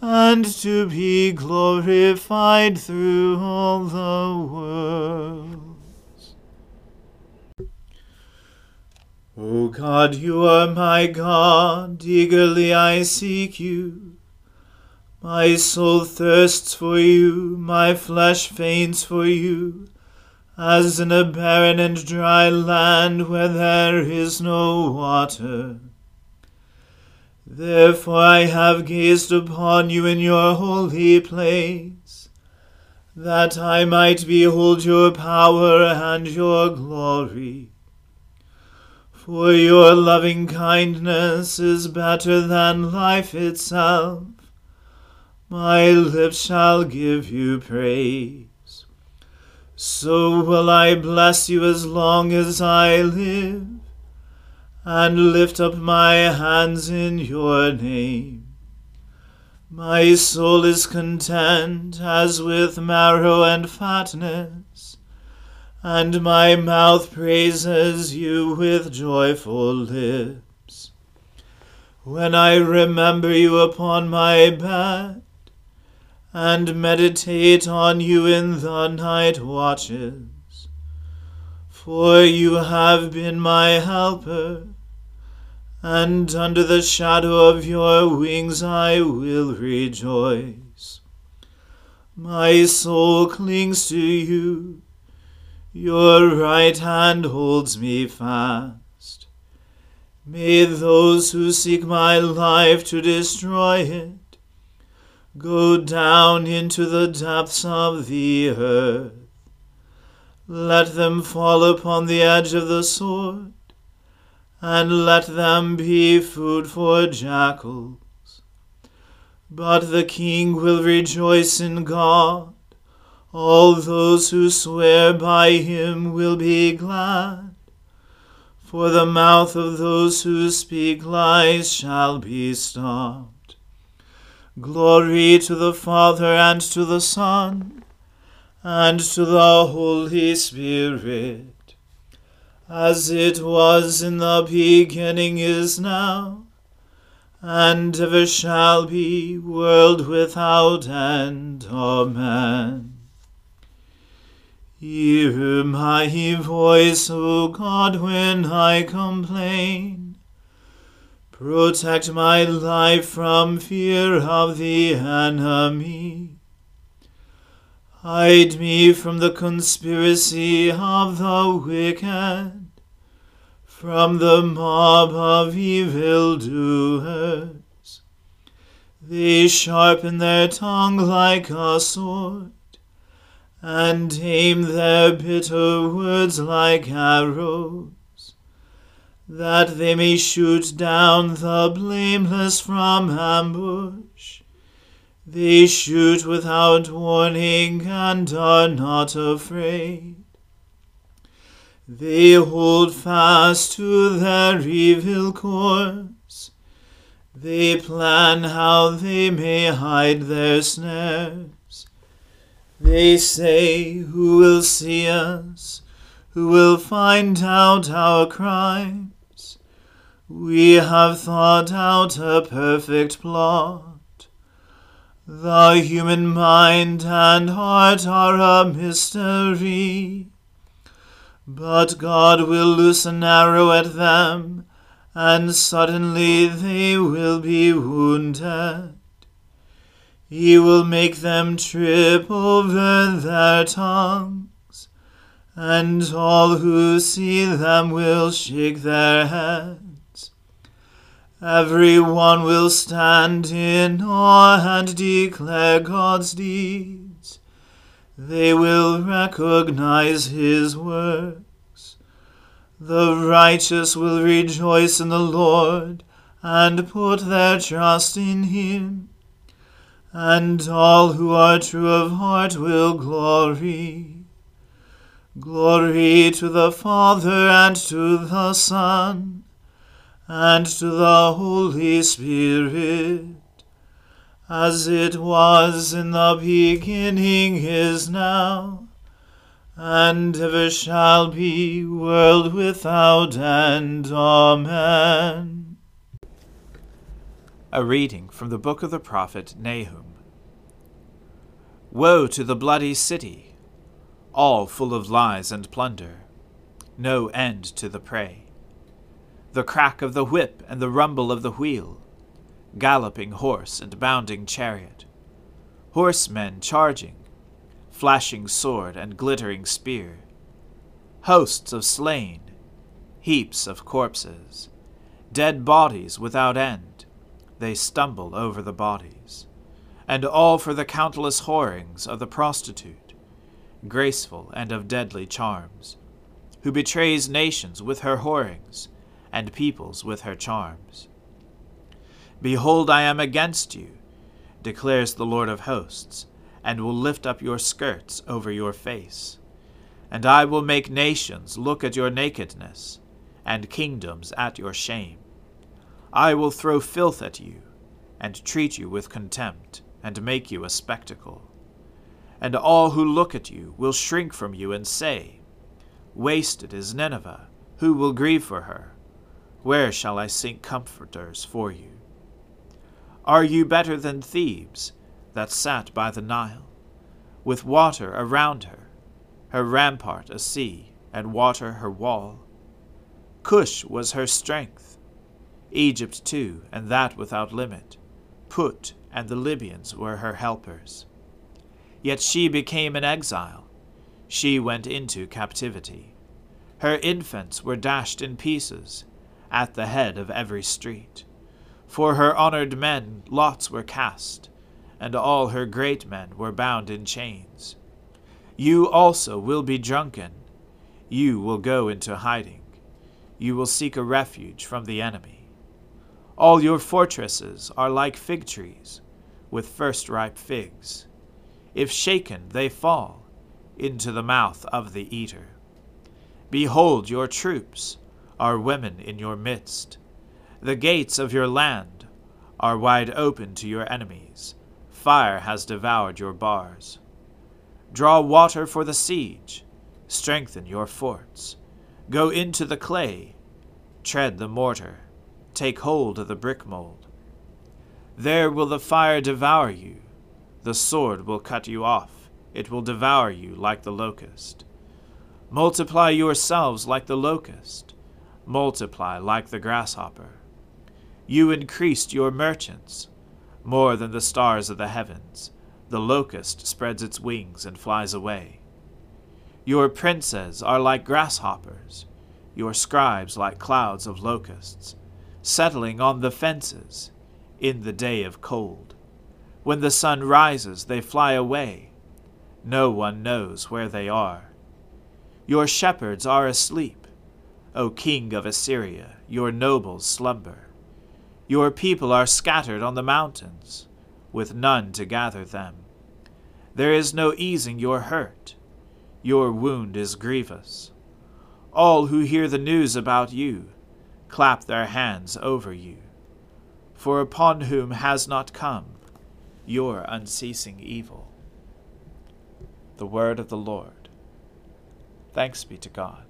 and to be glorified through all the worlds. O God, you are my God, eagerly I seek you. My soul thirsts for you, my flesh faints for you, as in a barren and dry land where there is no water. Therefore I have gazed upon you in your holy place, that I might behold your power and your glory. For your loving kindness is better than life itself my lips shall give you praise. So will I bless you as long as I live, and lift up my hands in your name. My soul is content as with marrow and fatness, and my mouth praises you with joyful lips. When I remember you upon my bed, and meditate on you in the night watches. For you have been my helper, and under the shadow of your wings I will rejoice. My soul clings to you, your right hand holds me fast. May those who seek my life to destroy it go down into the depths of the earth. Let them fall upon the edge of the sword, and let them be food for jackals. But the king will rejoice in God. All those who swear by him will be glad. For the mouth of those who speak lies shall be stopped. Glory to the Father and to the Son and to the Holy Spirit, as it was in the beginning is now, and ever shall be, world without end. Amen. Hear my voice, O God, when I complain. Protect my life from fear of the enemy. Hide me from the conspiracy of the wicked, from the mob of evil doers. They sharpen their tongue like a sword and aim their bitter words like arrows, that they may shoot down the blameless from ambush. They shoot without warning and are not afraid. They hold fast to their evil course. They plan how they may hide their snares. They say, Who will see us? Who will find out our crimes? We have thought out a perfect plot. The human mind and heart are a mystery. But God will loose an arrow at them, and suddenly they will be wounded. He will make them trip over their tongues, and all who see them will shake their heads. Every one will stand in awe and declare God's deeds. They will recognize his works. The righteous will rejoice in the Lord and put their trust in him and all who are true of heart will glory. Glory to the Father and to the Son and to the Holy Spirit, as it was in the beginning is now, and ever shall be, world without end. Amen. A reading from the book of the prophet Nahum. Woe to the bloody city, all full of lies and plunder, no end to the prey. The crack of the whip and the rumble of the wheel, galloping horse and bounding chariot, horsemen charging, flashing sword and glittering spear, hosts of slain, heaps of corpses, dead bodies without end they stumble over the bodies, and all for the countless whorings of the prostitute, graceful and of deadly charms, who betrays nations with her whorings, and peoples with her charms. Behold, I am against you, declares the Lord of hosts, and will lift up your skirts over your face. And I will make nations look at your nakedness, and kingdoms at your shame. I will throw filth at you, and treat you with contempt, and make you a spectacle. And all who look at you will shrink from you and say, Wasted is Nineveh, who will grieve for her? Where shall I sink comforters for you? Are you better than Thebes, that sat by the Nile, with water around her, her rampart a sea, and water her wall? Cush was her strength Egypt too, and that without limit. Put and the Libyans were her helpers. Yet she became an exile. She went into captivity. Her infants were dashed in pieces, at the head of every street. For her honored men lots were cast, and all her great men were bound in chains. You also will be drunken, you will go into hiding, you will seek a refuge from the enemy. All your fortresses are like fig trees, with first ripe figs. If shaken, they fall into the mouth of the eater. Behold, your troops are women in your midst. The gates of your land are wide open to your enemies. Fire has devoured your bars. Draw water for the siege. Strengthen your forts. Go into the clay. Tread the mortar. Take hold of the brick mold. There will the fire devour you. The sword will cut you off. It will devour you like the locust. Multiply yourselves like the locust multiply like the grasshopper. You increased your merchants more than the stars of the heavens. The locust spreads its wings and flies away. Your princes are like grasshoppers, your scribes like clouds of locusts, settling on the fences in the day of cold. When the sun rises, they fly away. No one knows where they are. Your shepherds are asleep O king of Assyria, your nobles slumber. Your people are scattered on the mountains, with none to gather them. There is no easing your hurt. Your wound is grievous. All who hear the news about you clap their hands over you. For upon whom has not come your unceasing evil? The word of the Lord. Thanks be to God.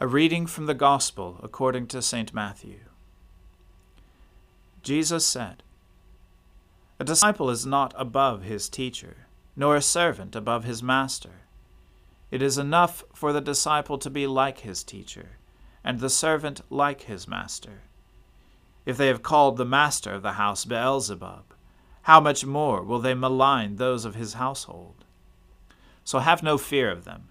A reading from the Gospel according to St. Matthew. Jesus said, A disciple is not above his teacher, nor a servant above his master. It is enough for the disciple to be like his teacher, and the servant like his master. If they have called the master of the house Beelzebub, how much more will they malign those of his household? So have no fear of them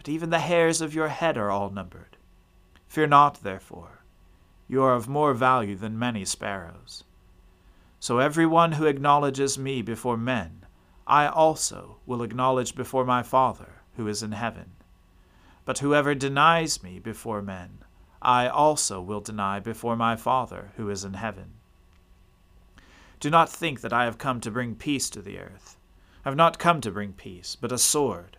but even the hairs of your head are all numbered. Fear not, therefore, you are of more value than many sparrows. So every one who acknowledges me before men, I also will acknowledge before my Father who is in heaven. But whoever denies me before men, I also will deny before my Father who is in heaven. Do not think that I have come to bring peace to the earth. I have not come to bring peace, but a sword.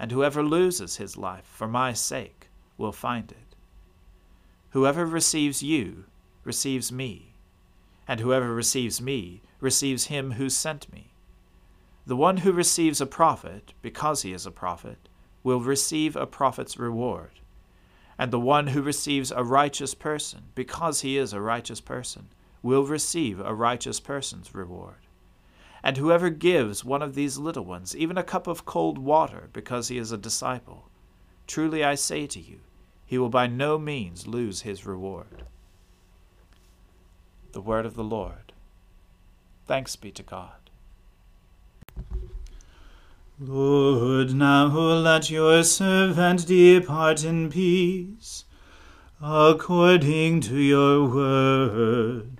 and whoever loses his life for my sake will find it. Whoever receives you receives me, and whoever receives me receives him who sent me. The one who receives a prophet, because he is a prophet, will receive a prophet's reward. And the one who receives a righteous person, because he is a righteous person, will receive a righteous person's reward. And whoever gives one of these little ones even a cup of cold water because he is a disciple, truly I say to you, he will by no means lose his reward. The word of the Lord. Thanks be to God. Lord, now let your servant depart in peace, according to your word.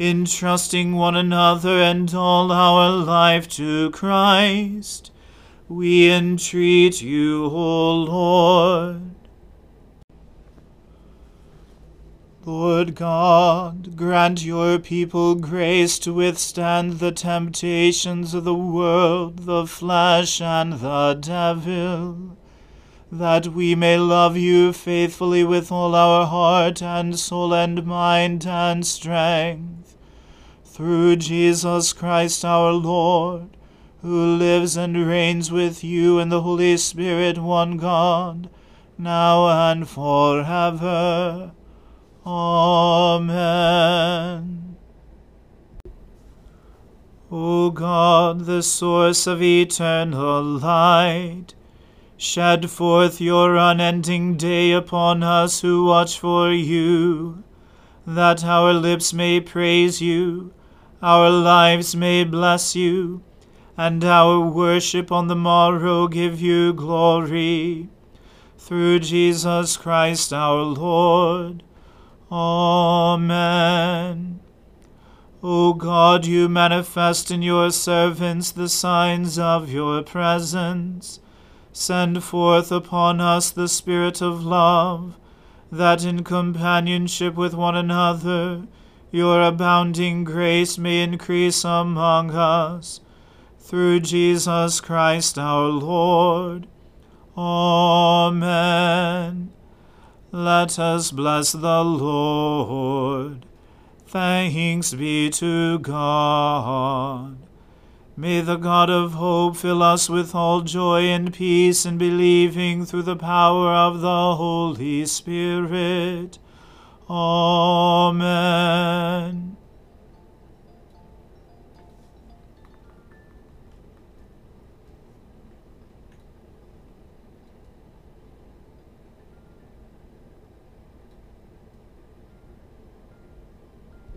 entrusting one another and all our life to Christ, we entreat you, O Lord. Lord God, grant your people grace to withstand the temptations of the world, the flesh, and the devil that we may love you faithfully with all our heart and soul and mind and strength. Through Jesus Christ our Lord, who lives and reigns with you in the Holy Spirit, one God, now and forever. Amen. O God, the source of eternal light, Shed forth your unending day upon us who watch for you, that our lips may praise you, our lives may bless you, and our worship on the morrow give you glory. Through Jesus Christ our Lord. Amen. O God, you manifest in your servants the signs of your presence Send forth upon us the Spirit of love, that in companionship with one another your abounding grace may increase among us. Through Jesus Christ our Lord. Amen. Let us bless the Lord. Thanks be to God. May the God of hope fill us with all joy and peace in believing through the power of the Holy Spirit. Amen.